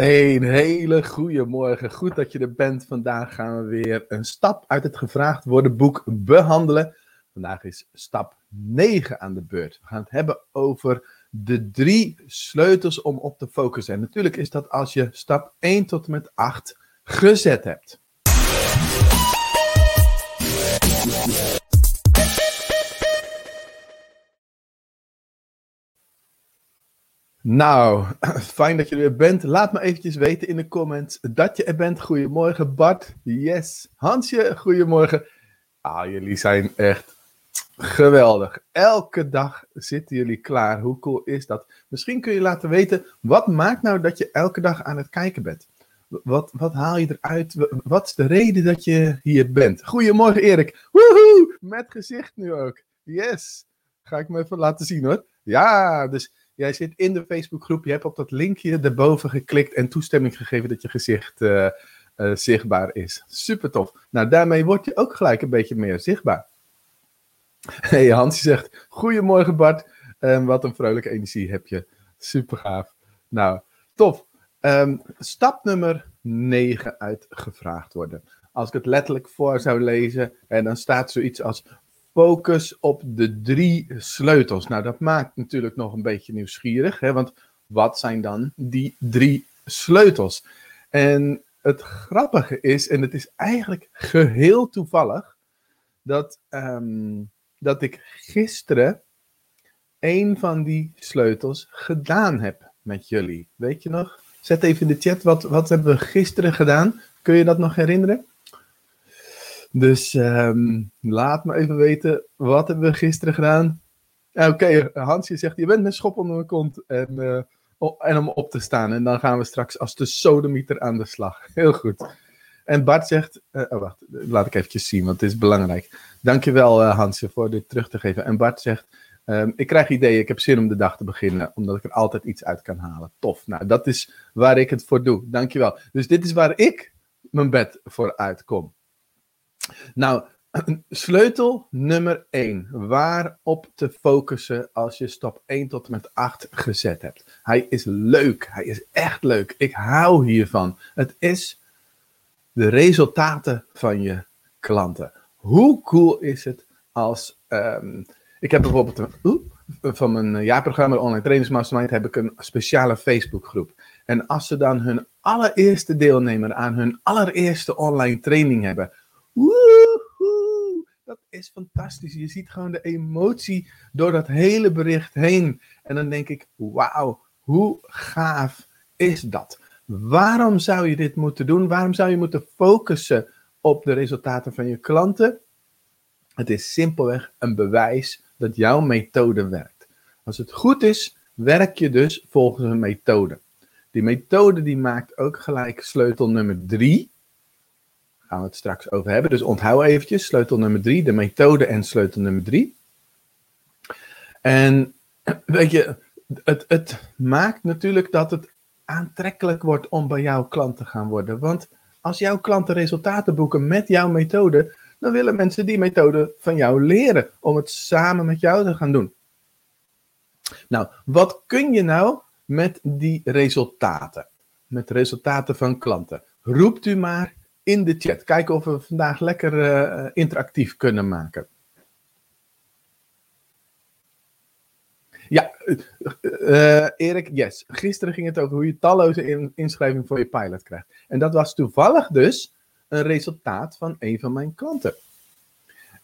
Een hele goede morgen. Goed dat je er bent. Vandaag gaan we weer een stap uit het gevraagd worden boek behandelen. Vandaag is stap 9 aan de beurt. We gaan het hebben over de drie sleutels om op te focussen. En natuurlijk is dat als je stap 1 tot en met 8 gezet hebt. Nou, fijn dat je er bent. Laat me eventjes weten in de comments dat je er bent. Goedemorgen Bart. Yes. Hansje, goedemorgen. Ah, jullie zijn echt geweldig. Elke dag zitten jullie klaar. Hoe cool is dat? Misschien kun je laten weten, wat maakt nou dat je elke dag aan het kijken bent? Wat, wat haal je eruit? Wat is de reden dat je hier bent? Goedemorgen Erik. Woehoe! Met gezicht nu ook. Yes. Ga ik me even laten zien hoor. Ja, dus Jij zit in de Facebookgroep, je hebt op dat linkje erboven geklikt en toestemming gegeven dat je gezicht uh, uh, zichtbaar is. Super tof. Nou, daarmee word je ook gelijk een beetje meer zichtbaar. Hey, Hansje zegt, goedemorgen Bart. Um, wat een vrolijke energie heb je. Super gaaf. Nou, tof. Um, stap nummer 9 uitgevraagd worden. Als ik het letterlijk voor zou lezen, en dan staat zoiets als focus op de drie sleutels. Nou, dat maakt natuurlijk nog een beetje nieuwsgierig, hè, want wat zijn dan die drie sleutels? En het grappige is, en het is eigenlijk geheel toevallig, dat, um, dat ik gisteren een van die sleutels gedaan heb met jullie. Weet je nog? Zet even in de chat, wat, wat hebben we gisteren gedaan? Kun je dat nog herinneren? Dus um, laat me even weten, wat hebben we gisteren gedaan? Oké, okay, Hansje zegt, je bent met schop onder mijn kont en, uh, en om op te staan. En dan gaan we straks als de sodemieter aan de slag. Heel goed. En Bart zegt, uh, oh wacht, laat ik eventjes zien, want het is belangrijk. Dankjewel uh, Hansje voor dit terug te geven. En Bart zegt, um, ik krijg ideeën, ik heb zin om de dag te beginnen, omdat ik er altijd iets uit kan halen. Tof, nou dat is waar ik het voor doe. Dankjewel. Dus dit is waar ik mijn bed voor uitkom. Nou, sleutel nummer 1. Waarop te focussen als je stap 1 tot en met 8 gezet hebt. Hij is leuk. Hij is echt leuk. Ik hou hiervan. Het is de resultaten van je klanten. Hoe cool is het als. Um, ik heb bijvoorbeeld van mijn jaarprogramma Online Trainers Mastermind heb ik een speciale Facebookgroep. En als ze dan hun allereerste deelnemer aan hun allereerste online training hebben, Woehoe, dat is fantastisch. Je ziet gewoon de emotie door dat hele bericht heen. En dan denk ik, wauw, hoe gaaf is dat? Waarom zou je dit moeten doen? Waarom zou je moeten focussen op de resultaten van je klanten? Het is simpelweg een bewijs dat jouw methode werkt. Als het goed is, werk je dus volgens een methode. Die methode die maakt ook gelijk sleutel nummer drie gaan we het straks over hebben. Dus onthoud eventjes sleutel nummer drie, de methode en sleutel nummer drie. En weet je, het, het maakt natuurlijk dat het aantrekkelijk wordt om bij jouw klant te gaan worden. Want als jouw klanten resultaten boeken met jouw methode, dan willen mensen die methode van jou leren om het samen met jou te gaan doen. Nou, wat kun je nou met die resultaten? Met resultaten van klanten. Roept u maar in de chat. Kijken of we vandaag lekker uh, interactief kunnen maken. Ja, uh, Erik, yes. Gisteren ging het over hoe je talloze in, inschrijvingen voor je pilot krijgt. En dat was toevallig dus een resultaat van een van mijn klanten.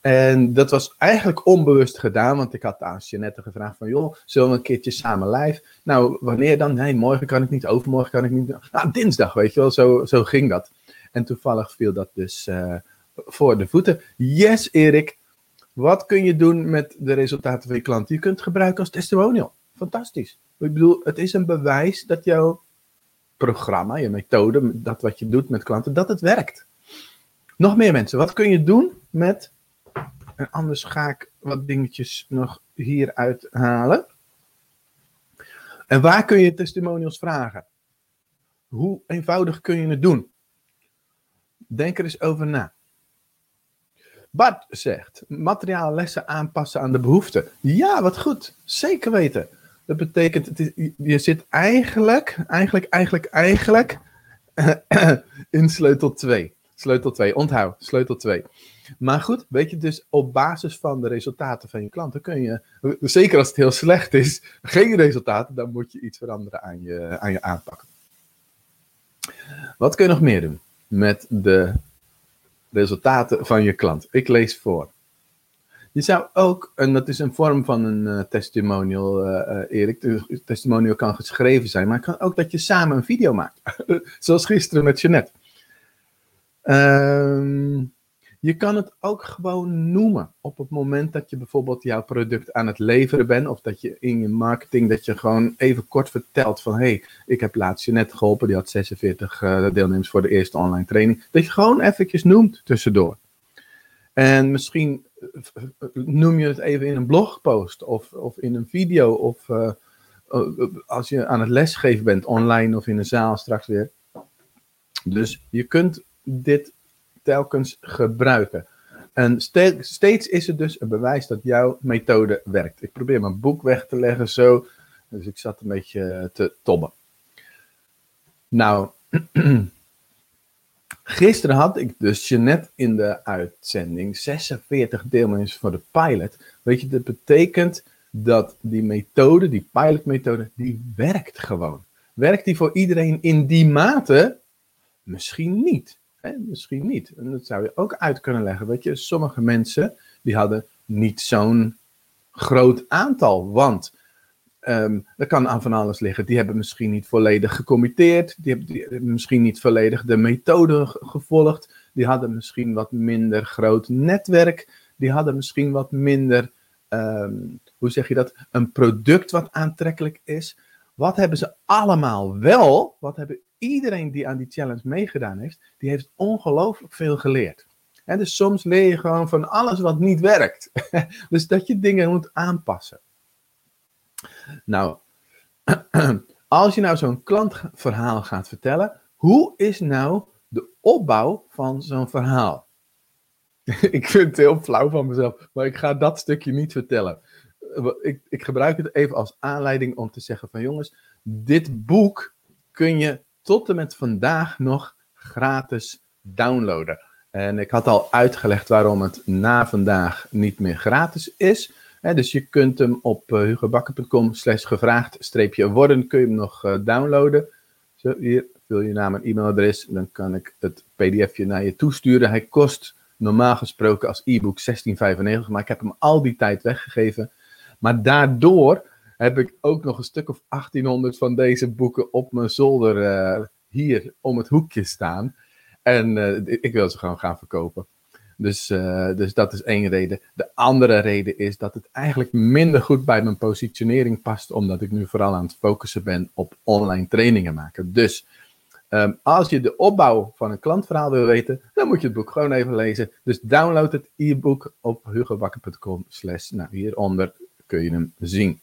En dat was eigenlijk onbewust gedaan, want ik had aan Jeanette gevraagd van, joh, zullen we een keertje samen live? Nou, wanneer dan? Nee, morgen kan ik niet, overmorgen kan ik niet. Nou, dinsdag, weet je wel, zo, zo ging dat. En toevallig viel dat dus uh, voor de voeten. Yes, Erik. Wat kun je doen met de resultaten van je klant? Je kunt gebruiken als testimonial. Fantastisch. Ik bedoel, het is een bewijs dat jouw programma, je methode, dat wat je doet met klanten, dat het werkt. Nog meer mensen. Wat kun je doen met. En anders ga ik wat dingetjes nog hieruit halen. En waar kun je testimonials vragen? Hoe eenvoudig kun je het doen? Denk er eens over na. Bart zegt, materiaal lessen aanpassen aan de behoeften. Ja, wat goed. Zeker weten. Dat betekent, je zit eigenlijk, eigenlijk, eigenlijk, eigenlijk in sleutel 2. Sleutel 2, onthoud, sleutel 2. Maar goed, weet je, dus op basis van de resultaten van je klanten kun je, zeker als het heel slecht is, geen resultaten, dan moet je iets veranderen aan je, aan je aanpak. Wat kun je nog meer doen met de resultaten van je klant? Ik lees voor. Je zou ook, en dat is een vorm van een uh, testimonial, uh, Erik. De testimonial kan geschreven zijn, maar het kan ook dat je samen een video maakt. Zoals gisteren met Jeanette. Ehm je kan het ook gewoon noemen op het moment dat je bijvoorbeeld jouw product aan het leveren bent. Of dat je in je marketing, dat je gewoon even kort vertelt van... hey, ik heb laatst je net geholpen, die had 46 uh, deelnemers voor de eerste online training. Dat je gewoon eventjes noemt tussendoor. En misschien eh, noem je het even in een blogpost of, of in een video. Of als je aan het lesgeven bent, online of in een zaal straks weer. Dus je kunt dit telkens gebruiken. En steeds is het dus een bewijs dat jouw methode werkt. Ik probeer mijn boek weg te leggen zo. Dus ik zat een beetje te tobben. Nou, gisteren had ik dus je net in de uitzending 46 deelnemers voor de pilot. Weet je, dat betekent dat die methode, die pilotmethode, die werkt gewoon. Werkt die voor iedereen in die mate? Misschien niet misschien niet. En dat zou je ook uit kunnen leggen. Weet je, sommige mensen die hadden niet zo'n groot aantal. Want um, dat kan aan van alles liggen. Die hebben misschien niet volledig gecommitteerd. Die hebben, die hebben misschien niet volledig de methode gevolgd. Die hadden misschien wat minder groot netwerk. Die hadden misschien wat minder, ehm, hoe zeg je dat, een product wat aantrekkelijk is. Wat hebben ze allemaal wel? Wat hebben iedereen die aan die challenge meegedaan heeft, die heeft ongelooflijk veel geleerd. En dus soms leer je gewoon van alles wat niet werkt. dus dat je dingen moet aanpassen. Nou, als je nou zo'n klantverhaal gaat vertellen, hoe is nou de opbouw van zo'n verhaal? ik vind het heel flauw van mezelf, maar ik ga dat stukje niet vertellen. Ik, ik gebruik het even als aanleiding om te zeggen van jongens, dit boek kun je tot en met vandaag nog gratis downloaden. En ik had al uitgelegd waarom het na vandaag niet meer gratis is. dus je kunt hem op uh, hugobakker.com slash gevraagd streepje worden, kun je hem nog uh, downloaden. Zo, hier, vul je naam en e-mailadres, dan kan ik het pdfje naar je toesturen. Hij kost normaal gesproken als e-book 16,95, maar ik heb hem al die tijd weggegeven. Maar daardoor heb ik ook nog een stuk of 1800 van deze boeken op mijn zolder uh, hier om het hoekje staan. En uh, ik wil ze gewoon gaan verkopen. Dus, uh, dus dat is één reden. De andere reden is dat het eigenlijk minder goed bij mijn positionering past, omdat ik nu vooral aan het focussen ben op online trainingen maken. Dus um, als je de opbouw van een klantverhaal wil weten, dan moet je het boek gewoon even lezen. Dus download het e-book op hugobakker.com slash, nou hieronder kun je hem zien.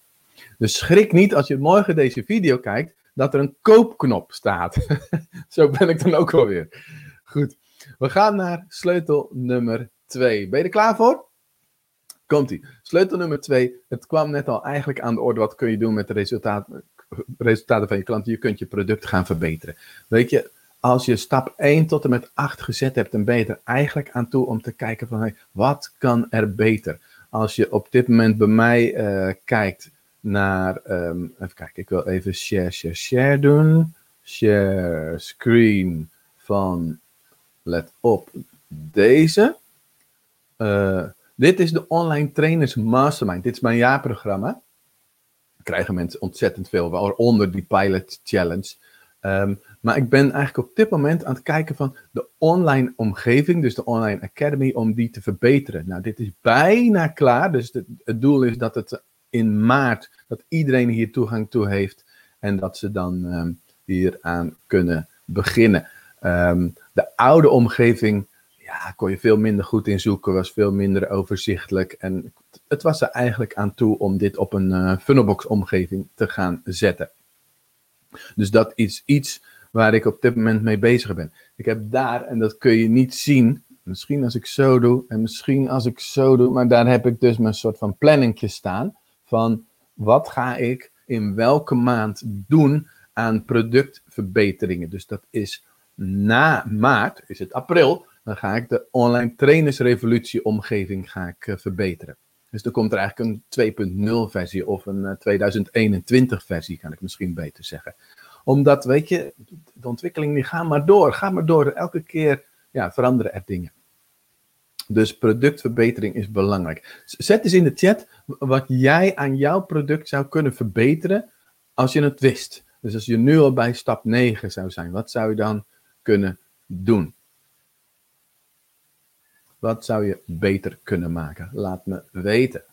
Dus schrik niet als je morgen deze video kijkt, dat er een koopknop staat. Zo ben ik dan ook alweer. Goed, we gaan naar sleutel nummer 2. Ben je er klaar voor? Komt-ie. Sleutel nummer 2. Het kwam net al eigenlijk aan de orde. Wat kun je doen met de resultaten, resultaten van je klanten? Je kunt je product gaan verbeteren. Weet je, als je stap 1 tot en met 8 gezet hebt, dan ben je er eigenlijk aan toe om te kijken van hey, wat kan er beter? Als je op dit moment bij mij uh, kijkt naar, um, even kijken, ik wil even share, share, share doen. Share screen van, let op, deze. Uh, dit is de Online Trainers Mastermind. Dit is mijn jaarprogramma. Krijgen mensen ontzettend veel, waaronder die Pilot Challenge. Um, maar ik ben eigenlijk op dit moment aan het kijken van de online omgeving, dus de Online Academy, om die te verbeteren. Nou, dit is bijna klaar. Dus het doel is dat het in maart dat iedereen hier toegang toe heeft en dat ze dan um, hier aan kunnen beginnen. Um, de oude omgeving, ja, kon je veel minder goed in zoeken, was veel minder overzichtelijk. En het was er eigenlijk aan toe om dit op een uh, funnelbox omgeving te gaan zetten. Dus dat is iets waar ik op dit moment mee bezig ben. Ik heb daar, en dat kun je niet zien, misschien als ik zo doe en misschien als ik zo doe, maar daar heb ik dus mijn soort van planningje staan van wat ga ik in welke maand doen aan productverbeteringen. Dus dat is na maart, is het april, dan ga ik de online trainersrevolutie omgeving ga ik, uh, verbeteren. Dus dan komt er eigenlijk een 2.0 versie of een 2021 eh, versie, kan ik misschien beter zeggen. Omdat, weet je, de ontwikkeling die maar door, gaat maar door. Elke keer ja, veranderen er dingen. Dus productverbetering is belangrijk. Zet eens in de chat wat jij aan jouw product zou kunnen verbeteren als je het wist. Dus als je nu al bij stap 9 zou zijn, wat zou je dan kunnen doen? Wat zou je beter kunnen maken? Laat me weten.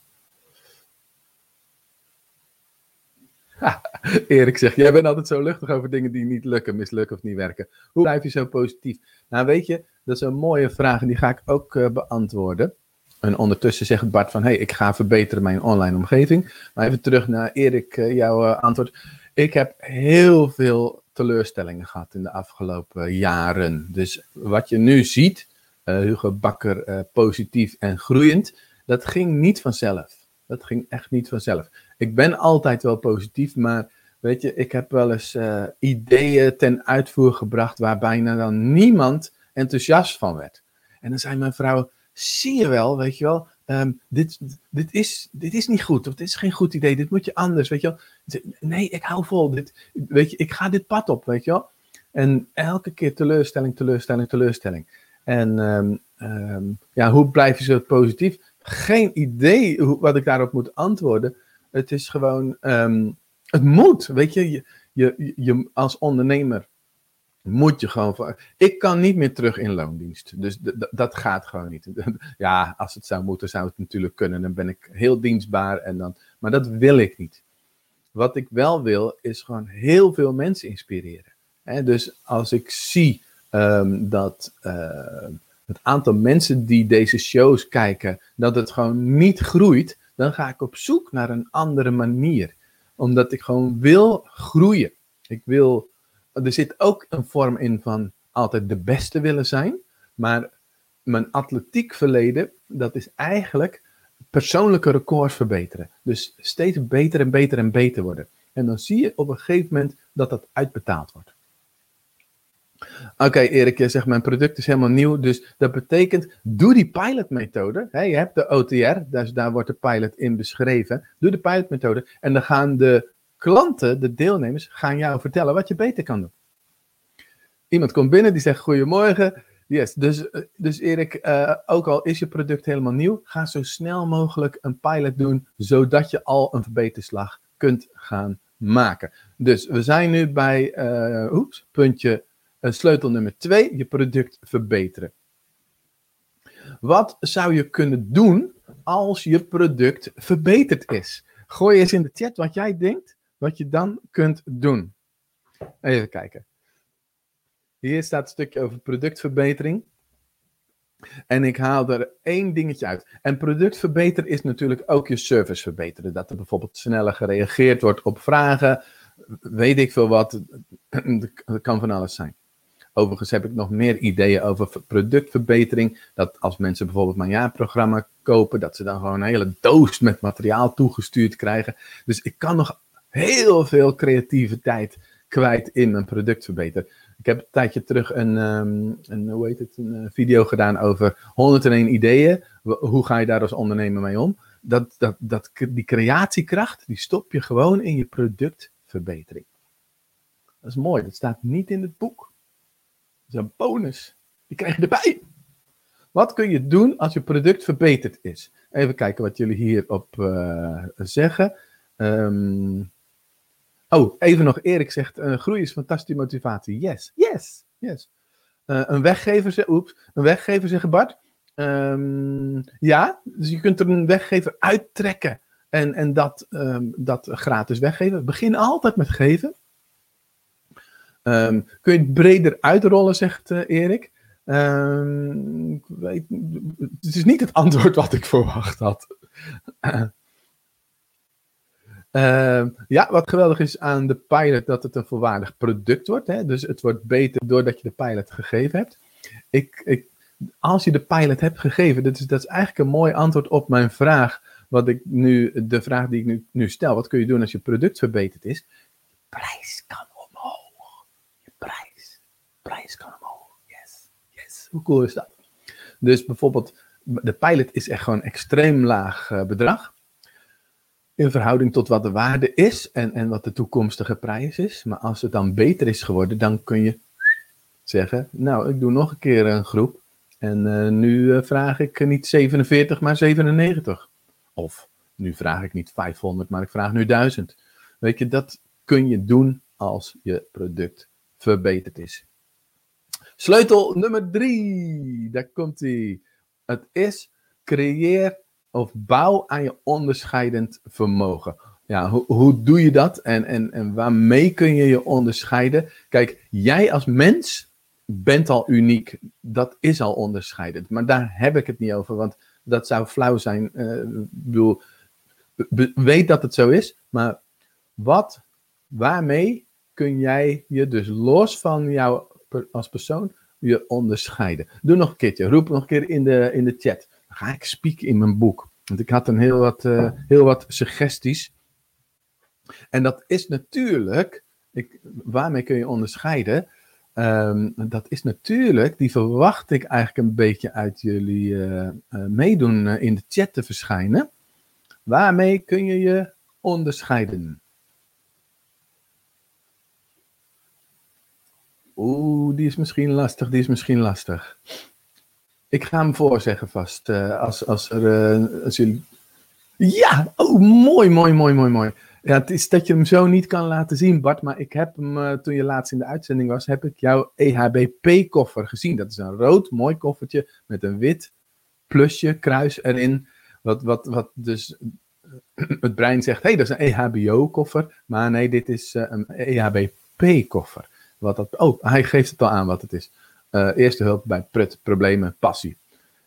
Erik zegt, jij bent altijd zo luchtig over dingen die niet lukken, mislukken of niet werken. Hoe blijf je zo positief? Nou weet je, dat is een mooie vraag en die ga ik ook uh, beantwoorden. En ondertussen zegt Bart van, hey, ik ga verbeteren mijn online omgeving. Maar even terug naar Erik, uh, jouw uh, antwoord. Ik heb heel veel teleurstellingen gehad in de afgelopen jaren. Dus wat je nu ziet, Hugo Bakker positief en groeiend, dat ging niet vanzelf. Dat ging echt niet vanzelf. Ik ben altijd wel positief, maar weet je, ik heb wel eens uh, ideeën ten uitvoer gebracht waar bijna dan niemand enthousiast van werd. En dan zei mijn vrouw, zie je wel, weet je wel, um, dit, dit, is, dit is niet goed, of dit is geen goed idee, dit moet je anders, weet je wel. Nee, ik hou vol, dit, weet je, ik ga dit pad op, weet je wel. En elke keer teleurstelling, teleurstelling, teleurstelling. En um, um, ja, hoe blijf je zo positief? Geen idee hoe, wat ik daarop moet antwoorden. Het is gewoon, um, het moet, weet je, je, je, je als ondernemer moet je gewoon. Ik kan niet meer terug in loondienst. Dus dat gaat gewoon niet. ja, als het zou moeten, zou het natuurlijk kunnen. Dan ben ik heel dienstbaar en dan. Maar dat wil ik niet. Wat ik wel wil, is gewoon heel veel mensen inspireren. dus als ik zie um, dat uh, het aantal mensen die deze shows kijken, dat het gewoon niet groeit, dan ga ik op zoek naar een andere manier. Omdat ik gewoon wil groeien. Ik wil, er zit ook een vorm in van altijd de beste willen zijn. Maar mijn atletiek verleden, dat is eigenlijk persoonlijke records verbeteren. Dus steeds beter en beter en beter worden. En dan zie je op een gegeven moment dat dat uitbetaald wordt. Oké, Erik, je zegt mijn product is helemaal nieuw. Dus dat betekent, doe die pilotmethode. Je hebt de OTR, dus daar wordt de pilot in beschreven. Doe de pilotmethode. En dan gaan de klanten, de deelnemers, gaan jou vertellen wat je beter kan doen. Iemand komt binnen die zegt: Goedemorgen. Yes, dus, dus Erik, uh, ook al is je product helemaal nieuw, ga zo snel mogelijk een pilot doen, zodat je al een verbeterslag kunt gaan maken. Dus we zijn nu bij, uh, puntje sleutel nummer twee, je product verbeteren. Wat zou je kunnen doen als je product verbeterd is? Gooi eens in de chat wat jij denkt, wat je dan kunt doen. Even kijken. Hier staat een stukje over productverbetering. En ik haal er één dingetje uit. En product verbeteren is natuurlijk ook je service verbeteren. Dat er bijvoorbeeld sneller gereageerd wordt op vragen. Weet ik veel wat. Dat kan van alles zijn. Overigens heb ik nog meer ideeën over productverbetering. Dat als mensen bijvoorbeeld mijn jaarprogramma kopen, dat ze dan gewoon een hele doos met materiaal toegestuurd krijgen. Dus ik kan nog heel veel creativiteit kwijt in mijn productverbetering. Ik heb een tijdje terug een, um, een, het, een eh, video gedaan over 101 ideeën. Hoe ga je daar als ondernemer mee om? Dat, dat, dat, die creatiekracht, die stop je gewoon in je productverbetering. Dat is mooi, dat staat niet in het boek is een bonus. Die krijg je erbij. Wat kun je doen als je product verbeterd is? Even kijken wat jullie hierop uh, zeggen. Um, oh, even nog. Erik zegt: uh, groei is fantastische motivatie. Yes, yes, yes. Uh, een weggever, zegt, oeps, een weggever zegt Bart. Um, ja, dus je kunt er een weggever uittrekken en, en dat, um, dat gratis weggeven. Begin altijd met geven. Um, kun je het breder uitrollen, zegt uh, Erik. Um, weet, het is niet het antwoord wat ik verwacht had. uh, ja, wat geweldig is aan de pilot, dat het een volwaardig product wordt. Hè? Dus het wordt beter doordat je de pilot gegeven hebt. Ik, ik, als je de pilot hebt gegeven, dat is, dat is eigenlijk een mooi antwoord op mijn vraag. wat ik nu, de vraag die ik nu, nu stel, wat kun je doen als je product verbeterd is? Prijs prijs. Kan omhoog. Yes. Yes. Hoe cool is dat? Dus bijvoorbeeld, de pilot is echt gewoon extreem laag uh, bedrag. In verhouding tot wat de waarde is en, en wat de toekomstige prijs is. Maar als het dan beter is geworden, dan kun je zeggen, nou, ik doe nog een keer een groep. En uh, nu uh, vraag ik niet 47, maar 97. Of nu vraag ik niet 500, maar ik vraag nu 1000. Weet je, dat kun je doen als je product verbeterd is. Sleutel nummer 3, daar komt hij. Het is creëer of bouw aan je onderscheidend vermogen. Ja, hoe, hoe doe je dat en, en, en waarmee kun je je onderscheiden? Kijk, jij als mens bent al uniek. Dat is al onderscheidend. Maar daar heb ik het niet over, want dat zou flauw zijn. Uh, weet dat het zo is, maar wat, waarmee kun jij je dus los van jou als persoon je onderscheiden? Doe nog een keertje, roep nog een keer in de, in de chat. Ga ik spieken in mijn boek. Want ik had een heel wat, uh, heel wat suggesties. En dat is natuurlijk, ik, waarmee kun je onderscheiden? Um, dat is natuurlijk, die verwacht ik eigenlijk een beetje uit jullie uh, uh, meedoen in de chat te verschijnen. Waarmee kun je je onderscheiden? Oeh, die is misschien lastig, die is misschien lastig. Ik ga hem voorzeggen vast. als, als, er, als jullie... Ja, oh, mooi, mooi, mooi, mooi, mooi. Ja, het is dat je hem zo niet kan laten zien, Bart. Maar ik heb hem, uh, toen je laatst in de uitzending was, heb ik jouw EHBP-koffer gezien. Dat is een rood, mooi koffertje met een wit plusje, kruis erin. Wat, wat, wat dus het brein zegt, hé, hey, dat is een EHBO-koffer. Maar nee, dit is een EHBP-koffer. Wat dat, oh, hij geeft het al aan wat het is. Uh, eerste hulp bij prut, problemen, passie.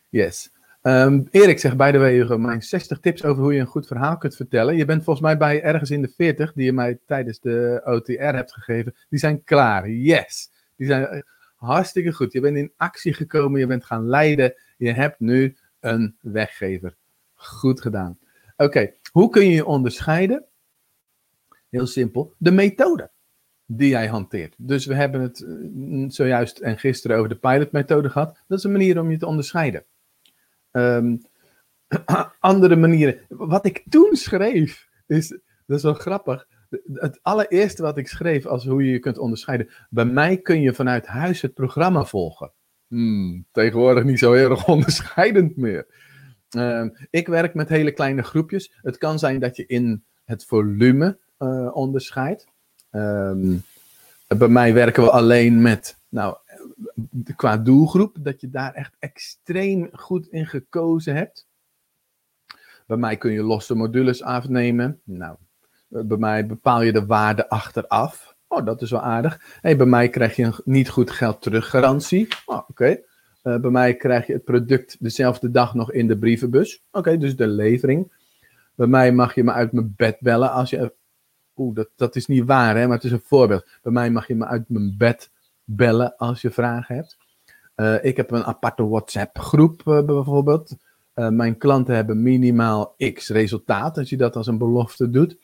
Yes. Um, Erik zegt, bij de way, mijn 60 tips over hoe je een goed verhaal kunt vertellen. Je bent volgens mij bij ergens in de 40, die je mij tijdens de OTR hebt gegeven. Die zijn klaar, yes. Die zijn eh, hartstikke goed. Je bent in actie gekomen, je bent gaan leiden. Je hebt nu een weggever. Goed gedaan. Oké, hoe kun je je onderscheiden? Heel simpel, de methode die jij hanteert. Dus we hebben het eh, zojuist en gisteren over de pilotmethode gehad. Dat is een manier om je te onderscheiden. Um, andere manieren. Wat ik toen schreef, is, dat is wel grappig. Het allereerste wat ik schreef als hoe je je kunt onderscheiden. Bij mij kun je vanuit huis het programma volgen. Hmm, tegenwoordig niet zo heel erg onderscheidend meer. Um, ik werk met hele kleine groepjes. Het kan zijn dat je in het volume uh, onderscheidt. Um, bij mij werken we alleen met nou, qua doelgroep, dat je daar echt extreem goed in gekozen hebt. Bij mij kun je losse modules afnemen. Nou, bij mij bepaal je de waarde achteraf. Oh, dat is wel aardig. Hey, bij mij krijg je een niet goed geld terug garantie. Oh, oké. Uh, bij mij krijg je het product dezelfde dag nog in de brievenbus. Oké, dus de levering. Bij mij mag je me uit mijn bed bellen als je. Oeh, dat, dat is niet waar, hè, maar het is een voorbeeld. Bij mij mag je me uit mijn bed bellen als je vragen hebt. Uh, ik heb een aparte WhatsApp-groep uh, bijvoorbeeld. Uh, mijn klanten hebben minimaal x resultaat als je dat als een belofte doet.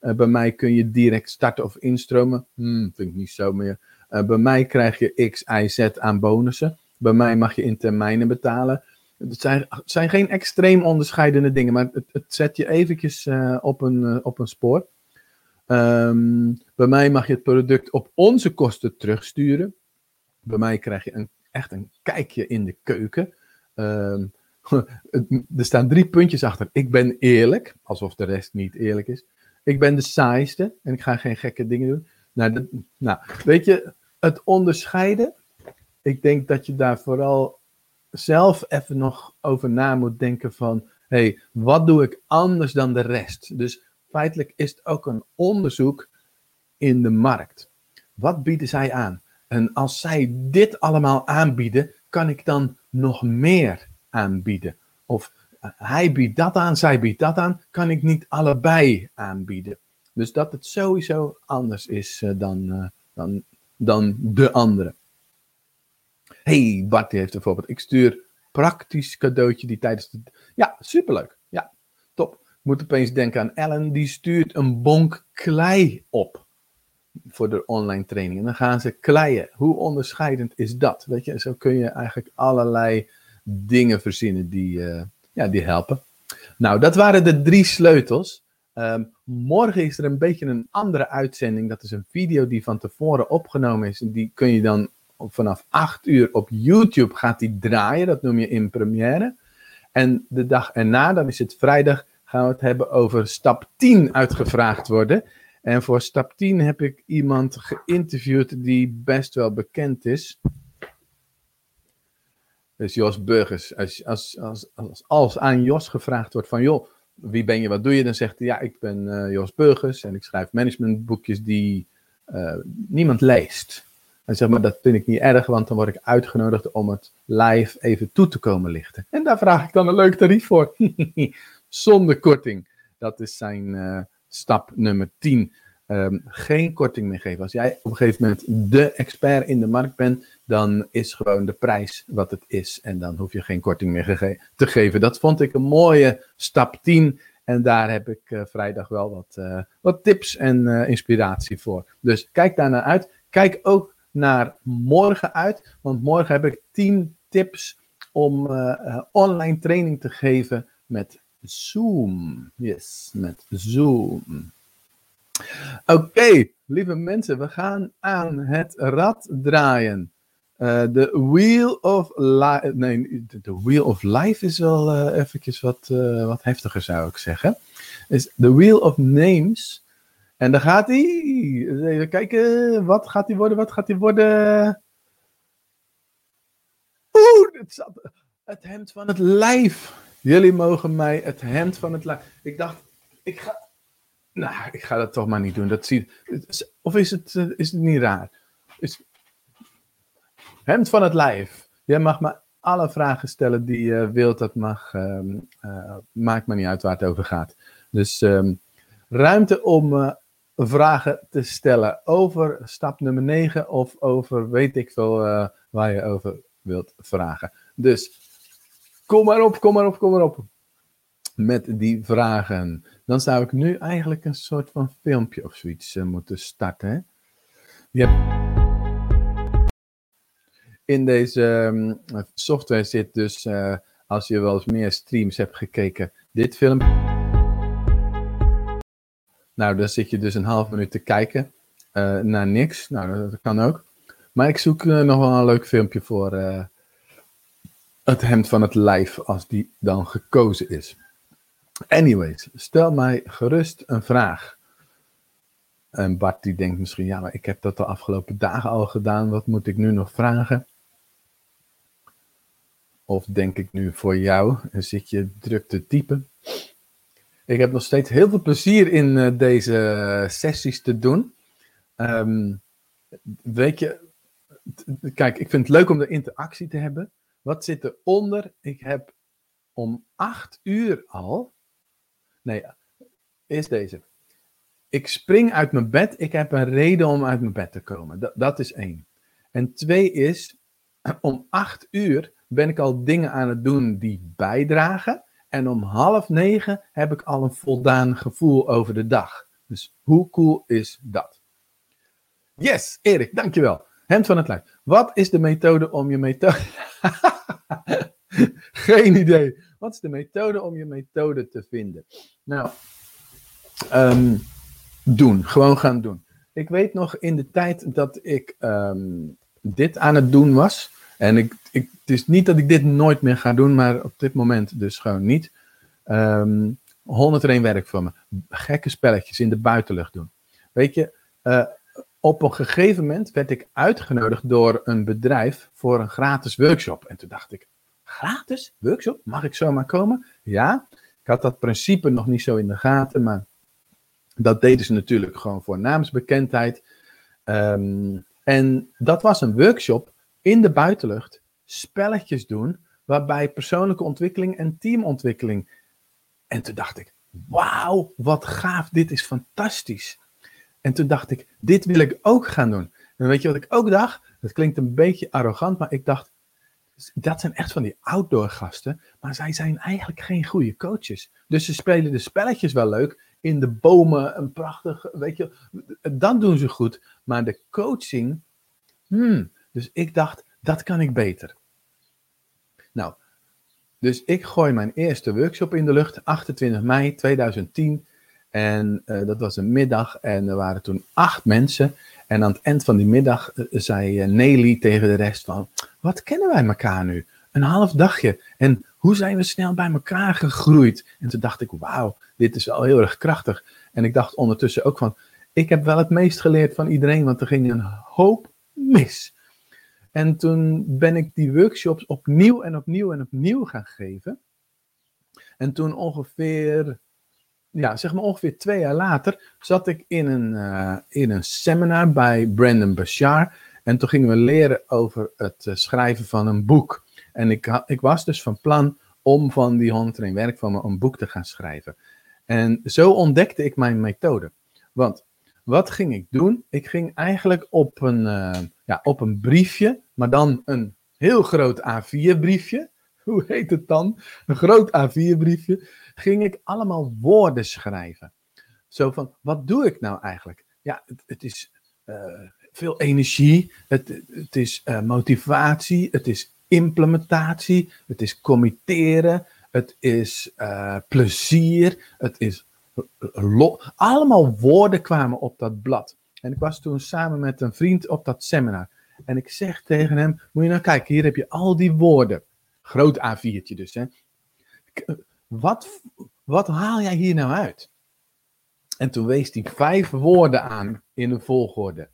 bij mij kun je direct starten of instromen. Hmm, vind ik niet zo meer. bij mij krijg je x, y, z aan bonussen. Bij mij mag je in termijnen betalen. Het zijn, zijn geen extreem onderscheidende dingen, maar het, het zet je eventjes op, een, op een spoor. Um, bij mij mag je het product op onze kosten terugsturen. Bij mij krijg je een, echt een kijkje in de keuken. Um, er staan drie puntjes achter. Ik ben eerlijk, alsof de rest niet eerlijk is. Ik ben de saaiste en ik ga geen gekke dingen doen. Nou, nou, weet je, het onderscheiden. Ik denk dat je daar vooral zelf even nog over na moet denken van... Hey, wat doe ik anders dan de rest? Dus feitelijk is het ook een onderzoek in de markt. Wat bieden zij aan? En als zij dit allemaal aanbieden, kan ik dan nog meer aanbieden? Of eh, hij biedt dat aan, zij biedt dat aan, kan ik niet allebei aanbieden? Dus dat het sowieso anders is uh, dan, uh, dan, dan de andere. hey, Bart heeft bijvoorbeeld, ik stuur praktisch cadeautje die tijdens de... Ja, superleuk. Moet opeens denken aan Ellen, die stuurt een bonk klei op voor de online training. En dan gaan ze kleien. Hoe onderscheidend is dat? Weet je, zo kun je eigenlijk allerlei dingen verzinnen die, uh, ja, die helpen. Nou, dat waren de drie sleutels. Um, morgen is er een beetje een andere uitzending. Dat is een video die van tevoren opgenomen is. En die kun je dan vanaf 8 uur op YouTube gaat die draaien. Dat noem je in première. En de dag erna, dan is het vrijdag, gaan we het hebben over stap 10 uitgevraagd worden. En voor stap 10 heb ik iemand geïnterviewd die best wel bekend is. Dus Jos Burgers. Als, als, als, als, als aan Jos gevraagd wordt van, joh, wie ben je, wat doe je? Dan zegt hij, ja, ik ben uh, Jos Burgers en ik schrijf managementboekjes die uh, niemand leest. En zeg maar, dat vind ik niet erg, want dan word ik uitgenodigd om het live even toe te komen lichten. En daar vraag ik dan een leuk tarief voor. Zonder korting. Dat is zijn uh, stap nummer 10. Um, geen korting meer geven. Als jij op een gegeven moment de expert in de markt bent, dan is gewoon de prijs wat het is. En dan hoef je geen korting meer te geven. Dat vond ik een mooie stap 10. En daar heb ik uh, vrijdag wel wat, uh, wat tips en inspiratie voor. Dus kijk daar naar uit. Kijk ook naar morgen uit. Want morgen heb ik 10 tips om online training te geven met Zoom. Yes, met Zoom. Oké, lieve mensen, we gaan aan het rad draaien. De uh, Wheel of Life. Nee, de Wheel of Life is wel uh, eventjes wat, uh, wat heftiger, zou ik zeggen. Is The Wheel of Names. En daar gaat hij. Even kijken. Wat gaat hij worden? Wat gaat hij worden? Oeh, het, zat, het hemd van het lijf. Jullie mogen mij het hemd van het lijf. Ik dacht, ik ga. Nou, ik ga dat toch maar niet doen. Dat ziet, of is het, is het niet raar? Is, Hemd van het lijf. Jij mag me alle vragen stellen die je wilt. Dat mag. Uh, uh, maakt me niet uit waar het over gaat. Dus um, ruimte om uh, vragen te stellen over stap nummer 9 of over weet ik veel waar je over wilt vragen. Dus kom maar op, kom maar op, kom maar op. Met die vragen. Dan zou ik nu eigenlijk een soort van filmpje of zoiets uh, moeten starten. Hè? Je hebt in deze um, software zit dus, uh, als je wel eens meer streams hebt gekeken, dit filmpje. Nou, dan zit je dus een half minuut te kijken uh, naar niks. Nou, dat kan ook. Maar ik zoek nog wel een leuk filmpje voor het hemd van het lijf, als die dan gekozen is. Anyways, stel mij gerust een vraag. En Bart die denkt misschien, ja, maar ik heb dat de afgelopen dagen al gedaan, wat moet ik nu nog vragen? Of denk ik nu voor jou zit je druk te typen? Ik heb nog steeds heel veel plezier in uh, deze sessies te doen. Um, weet je, kijk, ik vind het leuk om de interactie te hebben. Wat zit eronder? Ik heb om acht uur al. Nee, is deze. Ik spring uit mijn bed. Ik heb een reden om uit mijn bed te komen. Dat, dat is één. En twee is, om acht uur ben ik al dingen aan het doen die bijdragen. En om half negen heb ik al een voldaan gevoel over de dag. Dus hoe cool is dat? Yes, Erik, dankjewel. Hemd van het lijf. Wat is de methode om je methode. Geen idee. Wat is de methode om je methode te vinden? Nou, um, doen. Gewoon gaan doen. Ik weet nog in de tijd dat ik um, dit aan het doen was. En ik, ik, het is niet dat ik dit nooit meer ga doen, maar op dit moment dus gewoon niet. Um, 101 werk voor me. Gekke spelletjes in de buitenlucht doen. Weet je, uh, op een gegeven moment werd ik uitgenodigd door een bedrijf voor een gratis workshop. En toen dacht ik, gratis workshop? Mag ik zomaar komen? Ja, ik had dat principe nog niet zo in de gaten, maar dat deden ze natuurlijk gewoon voor naamsbekendheid. Um, en dat was een workshop in de buitenlucht spelletjes doen waarbij persoonlijke ontwikkeling en teamontwikkeling. En toen dacht ik, wauw, wat gaaf, dit is fantastisch. En toen dacht ik, dit wil ik ook gaan doen. En weet je wat ik ook dacht? Dat klinkt een beetje arrogant, maar ik dacht, dat zijn echt van die outdoor gasten, maar zij zijn eigenlijk geen goede coaches. Dus ze spelen de spelletjes wel leuk, in de bomen, een prachtig, weet je, dat doen ze goed. Maar de coaching, hmm, dus ik dacht, dat kan ik beter. Nou, dus ik gooi mijn eerste workshop in de lucht, 28 mei 2010. En uh, dat was een middag en er waren toen acht mensen. En aan het eind van die middag uh, zei uh, Nelly tegen de rest van, wat kennen wij elkaar nu? Een half dagje. En hoe zijn we snel bij elkaar gegroeid? En toen dacht ik, wauw, dit is wel heel erg krachtig. En ik dacht ondertussen ook van, ik heb wel het meest geleerd van iedereen, want er ging een hoop mis. En toen ben ik die workshops opnieuw en opnieuw en opnieuw gaan geven. En toen ongeveer, ja, zeg maar ongeveer twee jaar later, zat ik in een, uh, in een seminar bij Brandon Bashar. En toen gingen we leren over het uh, schrijven van een boek. En ik, ik was dus van plan om van die 101 werk van me een boek te gaan schrijven. En zo ontdekte ik mijn methode. Want wat ging ik doen? Ik ging eigenlijk op een, uh, ja, op een briefje, maar dan een heel groot A4 briefje. Hoe heet het dan? Een groot A4 briefje. Ging ik allemaal woorden schrijven. Zo van, wat doe ik nou eigenlijk? Ja, het, het is uh, veel energie, het, het is uh, motivatie, het is implementatie, het is committeren, het is uh, plezier, het is allemaal woorden kwamen op dat blad. En ik was toen samen met een vriend op dat seminar. En ik zeg tegen hem, moet je nou kijken, hier heb je al die woorden. Groot A4'tje dus, hè. Wat, wat haal jij hier nou uit? En toen wees hij vijf woorden aan in een volgorde.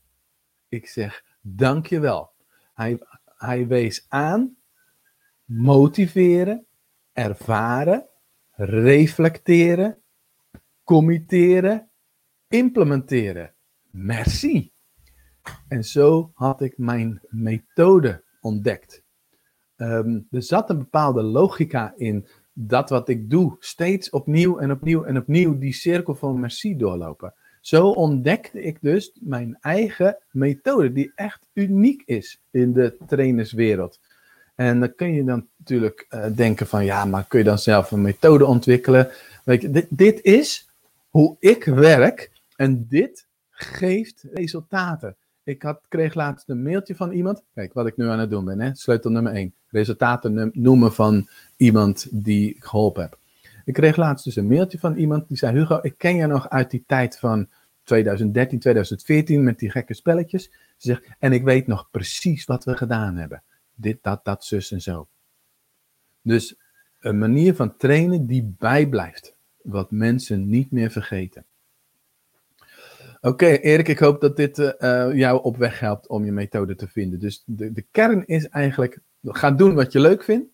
Ik zeg, dankjewel. Hij, hij wees aan, motiveren, ervaren, reflecteren, committeren, implementeren. Merci. En zo had ik mijn methode ontdekt. Um, er zat een bepaalde logica in dat wat ik doe, steeds opnieuw en opnieuw en opnieuw die cirkel van merci doorlopen. Zo ontdekte ik dus mijn eigen methode, die echt uniek is in de trainerswereld. En dan kun je dan natuurlijk uh, denken van, ja, maar kun je dan zelf een methode ontwikkelen? Weet je, dit, dit is hoe ik werk en dit geeft resultaten. Ik had, kreeg laatst een mailtje van iemand. Kijk, wat ik nu aan het doen ben, hè? sleutel nummer 1. Resultaten noemen van iemand die ik geholpen heb. Ik kreeg laatst dus een mailtje van iemand die zei: Hugo, ik ken je nog uit die tijd van 2013, 2014 met die gekke spelletjes. Ze zegt: En ik weet nog precies wat we gedaan hebben. Dit, dat, dat, zus en zo. Dus een manier van trainen die bijblijft. Wat mensen niet meer vergeten. Oké, Erik, ik hoop dat dit uh, jou op weg helpt om je methode te vinden. Dus de, de kern is eigenlijk: ga doen wat je leuk vindt.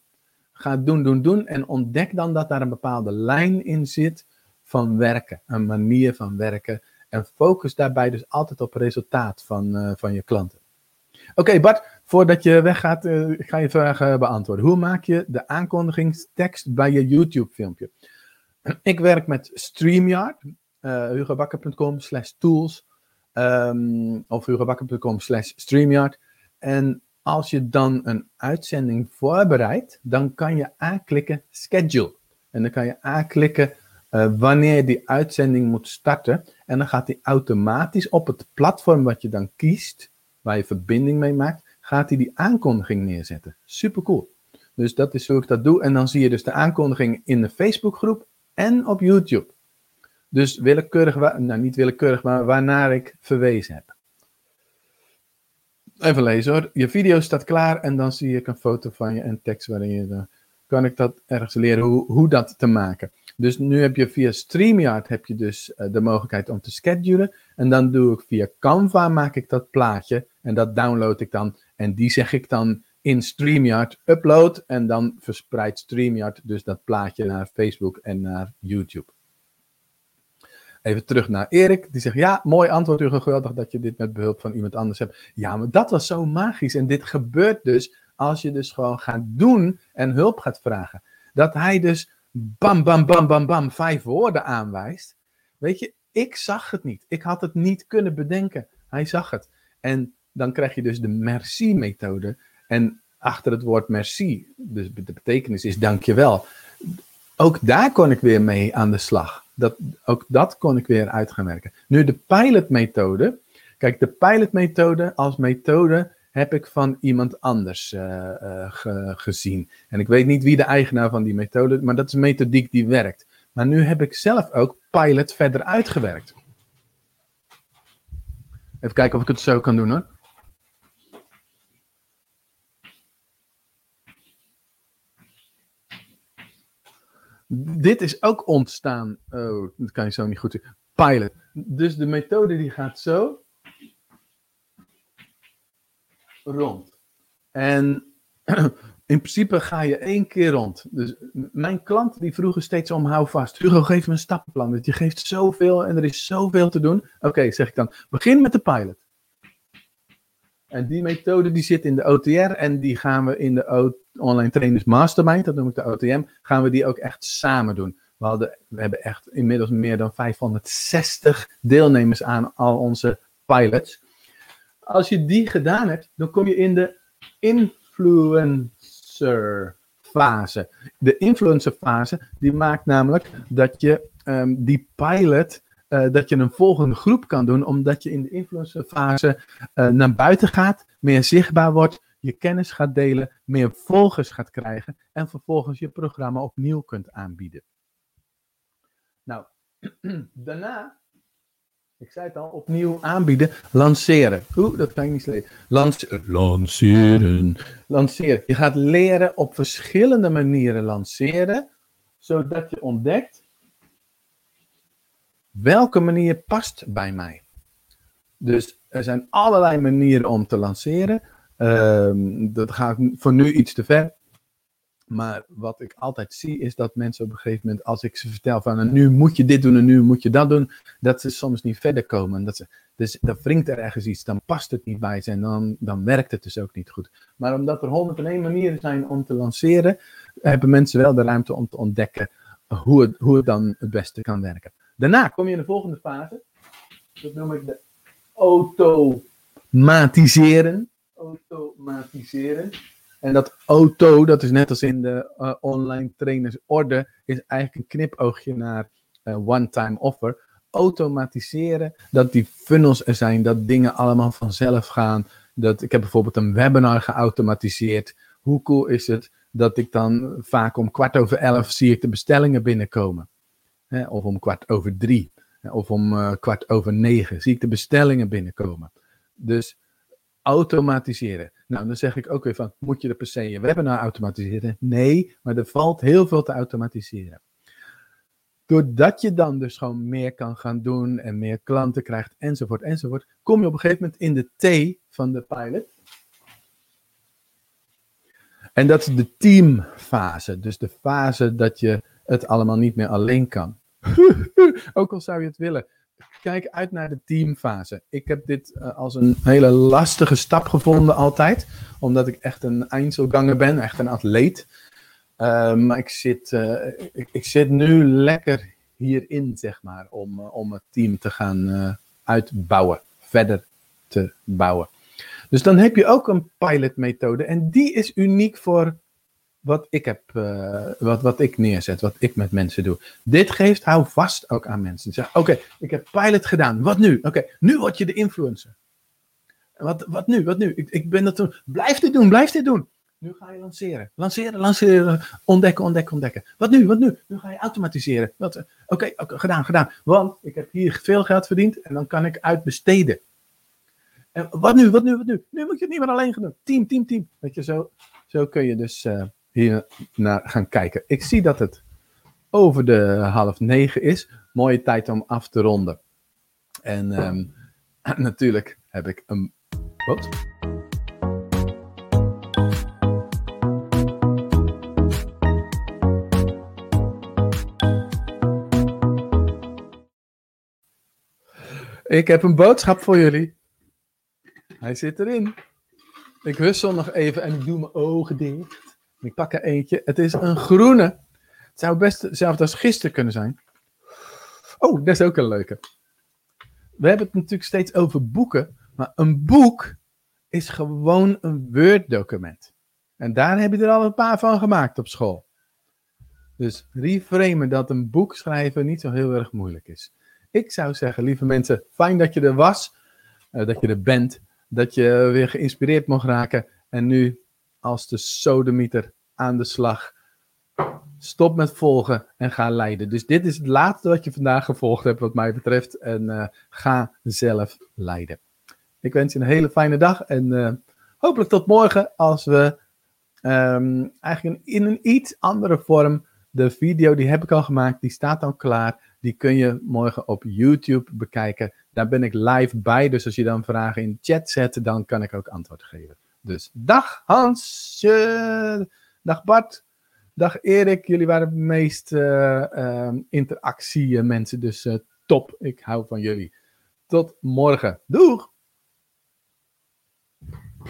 Ga doen, doen, doen. En ontdek dan dat daar een bepaalde lijn in zit van werken. Een manier van werken. En focus daarbij dus altijd op het resultaat van, uh, van je klanten. Oké, Bart, voordat je weggaat, uh, ga je vragen beantwoorden. Hoe maak je de aankondigingstekst bij je YouTube-filmpje? Ik werk met StreamYard, uh, hugobakker.com slash tools um, of hugobakker.com slash StreamYard. En als je dan een uitzending voorbereidt, dan kan je aanklikken schedule. En dan kan je aanklikken uh, wanneer die uitzending moet starten. En dan gaat die automatisch op het platform wat je dan kiest, waar je verbinding mee maakt, gaat hij die, die aankondiging neerzetten. Super cool. Dus dat is hoe ik dat doe. En dan zie je dus de aankondiging in de Facebookgroep en op YouTube. Dus willekeurig, nou niet willekeurig, maar waarnaar ik verwezen heb. Even lezen hoor. Je video staat klaar en dan zie ik een foto van je en tekst waarin je. Dan kan ik dat ergens leren hoe, hoe dat te maken. Dus nu heb je via StreamYard heb je dus uh, de mogelijkheid om te schedulen. En dan doe ik via Canva maak ik dat plaatje en dat download ik dan. En die zeg ik dan in StreamYard upload. En dan verspreidt StreamYard dus dat plaatje naar Facebook en naar YouTube. Even terug naar Erik. Die zegt: Ja, mooi antwoord, Hugo. Geweldig dat je dit met behulp van iemand anders hebt. Ja, maar dat was zo magisch. En dit gebeurt dus als je dus gewoon gaat doen en hulp gaat vragen. Dat hij dus bam, bam, bam, bam, bam, vijf woorden aanwijst. Weet je, ik zag het niet. Ik had het niet kunnen bedenken. Hij zag het. En dan krijg je dus de merci-methode. En achter het woord merci. Dus de betekenis is dankjewel. Ook daar kon ik weer mee aan de slag. Dat, ook dat kon ik weer uit gaan werken. Nu de pilotmethode. Kijk, de pilotmethode als methode heb ik van iemand anders uh, gezien. En ik weet niet wie de eigenaar van die methode, maar dat is een methodiek die werkt. Maar nu heb ik zelf ook pilot verder uitgewerkt. Even kijken of ik het zo kan doen hoor. Dit is ook ontstaan. Oh, dat kan je zo niet goed zien. Pilot. Dus de methode die gaat zo. Rond. En in principe ga je één keer rond. Dus mijn klanten die vroegen steeds om hou vast. Hugo, geef me een stappenplan. Want je geeft zoveel en er is zoveel te doen. Oké, zeg ik dan. Begin met de pilot. En die methode die zit in de OTR en die gaan we in de Online Trainers Mastermind, dat noem ik de OTM, gaan we die ook echt samen doen. We, hadden, we hebben echt inmiddels meer dan 560 deelnemers aan al onze pilots. Als je die gedaan hebt, dan kom je in de influencer fase. De influencer fase, die maakt namelijk dat je um, die pilot uh, dat je een volgende groep kan doen, omdat je in de influencerfase uh, naar buiten gaat, meer zichtbaar wordt, je kennis gaat delen, meer volgers gaat krijgen en vervolgens je programma opnieuw kunt aanbieden. Nou, daarna, ik zei het al, opnieuw aanbieden, lanceren. Oeh, dat kan ik niet. Lance lanceren. Lanceren. Je gaat leren op verschillende manieren lanceren, zodat je ontdekt welke manier past bij mij? Dus er zijn allerlei manieren om te lanceren. Um, dat gaat voor nu iets te ver. Maar wat ik altijd zie is dat mensen op een gegeven moment, als ik ze vertel van nou, nu moet je dit doen en nu moet je dat doen, dat ze soms niet verder komen. Dat ze, dus dan wringt er ergens iets, dan past het niet bij ze en dan, dan werkt het dus ook niet goed. Maar omdat er 101 manieren zijn om te lanceren, hebben mensen wel de ruimte om te ontdekken hoe het, hoe het dan het beste kan werken. Daarna kom je in de volgende fase. Dat noem ik de automatiseren. Automatiseren. En dat auto, dat is net als in de online trainers orde, is eigenlijk een knipoogje naar uh, one-time offer. Automatiseren, dat die funnels er zijn, dat dingen allemaal vanzelf gaan. Dat, ik heb bijvoorbeeld een webinar geautomatiseerd. Hoe cool is het dat ik dan vaak om kwart over elf zie ik de bestellingen binnenkomen of om kwart over drie, of om uh, kwart over negen, zie ik de bestellingen binnenkomen. Dus automatiseren. Nou, dan zeg ik ook weer van, moet je er per se je webinar automatiseren? Nee, maar er valt heel veel te automatiseren. Doordat je dan dus gewoon meer kan gaan doen en meer klanten krijgt enzovoort enzovoort, kom je op een gegeven moment in de T van de pilot. En dat is de teamfase. Dus de fase dat je het allemaal niet meer alleen kan. Ook al zou je het willen. Kijk uit naar de teamfase. Ik heb dit uh, als een hele lastige stap gevonden altijd. Omdat ik echt een eindselganger ben, echt een atleet. Uh, maar ik zit, ik, ik, zit nu lekker hierin, zeg maar, om, om het team te gaan uitbouwen. Verder te bouwen. Dus dan heb je ook een pilotmethode. En die is uniek voor wat ik heb, uh, wat, wat ik neerzet, wat ik met mensen doe. Dit geeft hou vast ook aan mensen. Zeg, oké, ik heb pilot gedaan. Wat nu? Oké, nu word je de influencer. Wat, wat nu? Wat nu? Ik, ik ben dat toen. Blijf dit doen, blijf dit doen. Nu ga je lanceren. Lanceren, lanceren. Ontdekken, ontdekken, ontdekken. Wat nu? Wat nu? Nu ga je automatiseren. Oké, okay, gedaan, gedaan. Want ik heb hier veel geld verdiend en dan kan ik uitbesteden. En wat nu? Wat nu? Wat nu? Nu moet je het niet meer alleen gaan doen. Team, team, team. Weet je, zo, zo kun je dus uh, hier naar gaan kijken. Ik zie dat het over de half negen is. Mooie tijd om af te ronden. En um, natuurlijk heb ik een. Wat? Ik heb een boodschap voor jullie. Hij zit erin. Ik wissel nog even en ik doe mijn ogen dicht. Ik pak er eentje. Het is een groene. Het zou best hetzelfde als gisteren kunnen zijn. Oh, dat is ook een leuke. We hebben het natuurlijk steeds over boeken. Maar een boek is gewoon een Word-document. En daar heb je er al een paar van gemaakt op school. Dus reframen dat een boek schrijven niet zo heel erg moeilijk is. Ik zou zeggen, lieve mensen, fijn dat je er was, uh, dat je er bent, dat je weer geïnspireerd mocht raken. En nu, als de sodemieter aan de slag, stop met volgen en ga leiden. Dus dit is het laatste wat je vandaag gevolgd hebt, wat mij betreft. En uh, ga zelf leiden. Ik wens je een hele fijne dag en uh, hopelijk tot morgen als we um, eigenlijk in een iets andere vorm. De video die heb ik al gemaakt, die staat al klaar. Die kun je morgen op YouTube bekijken. Daar ben ik live bij, dus als je dan vragen in chat zet, dan kan ik ook antwoord geven. Dus dag Hansje, dag Bart, dag Erik. Jullie waren de meest eh, ehm, uh, interactie mensen, dus eh, top. Ik hou van jullie. Tot morgen. Doeg!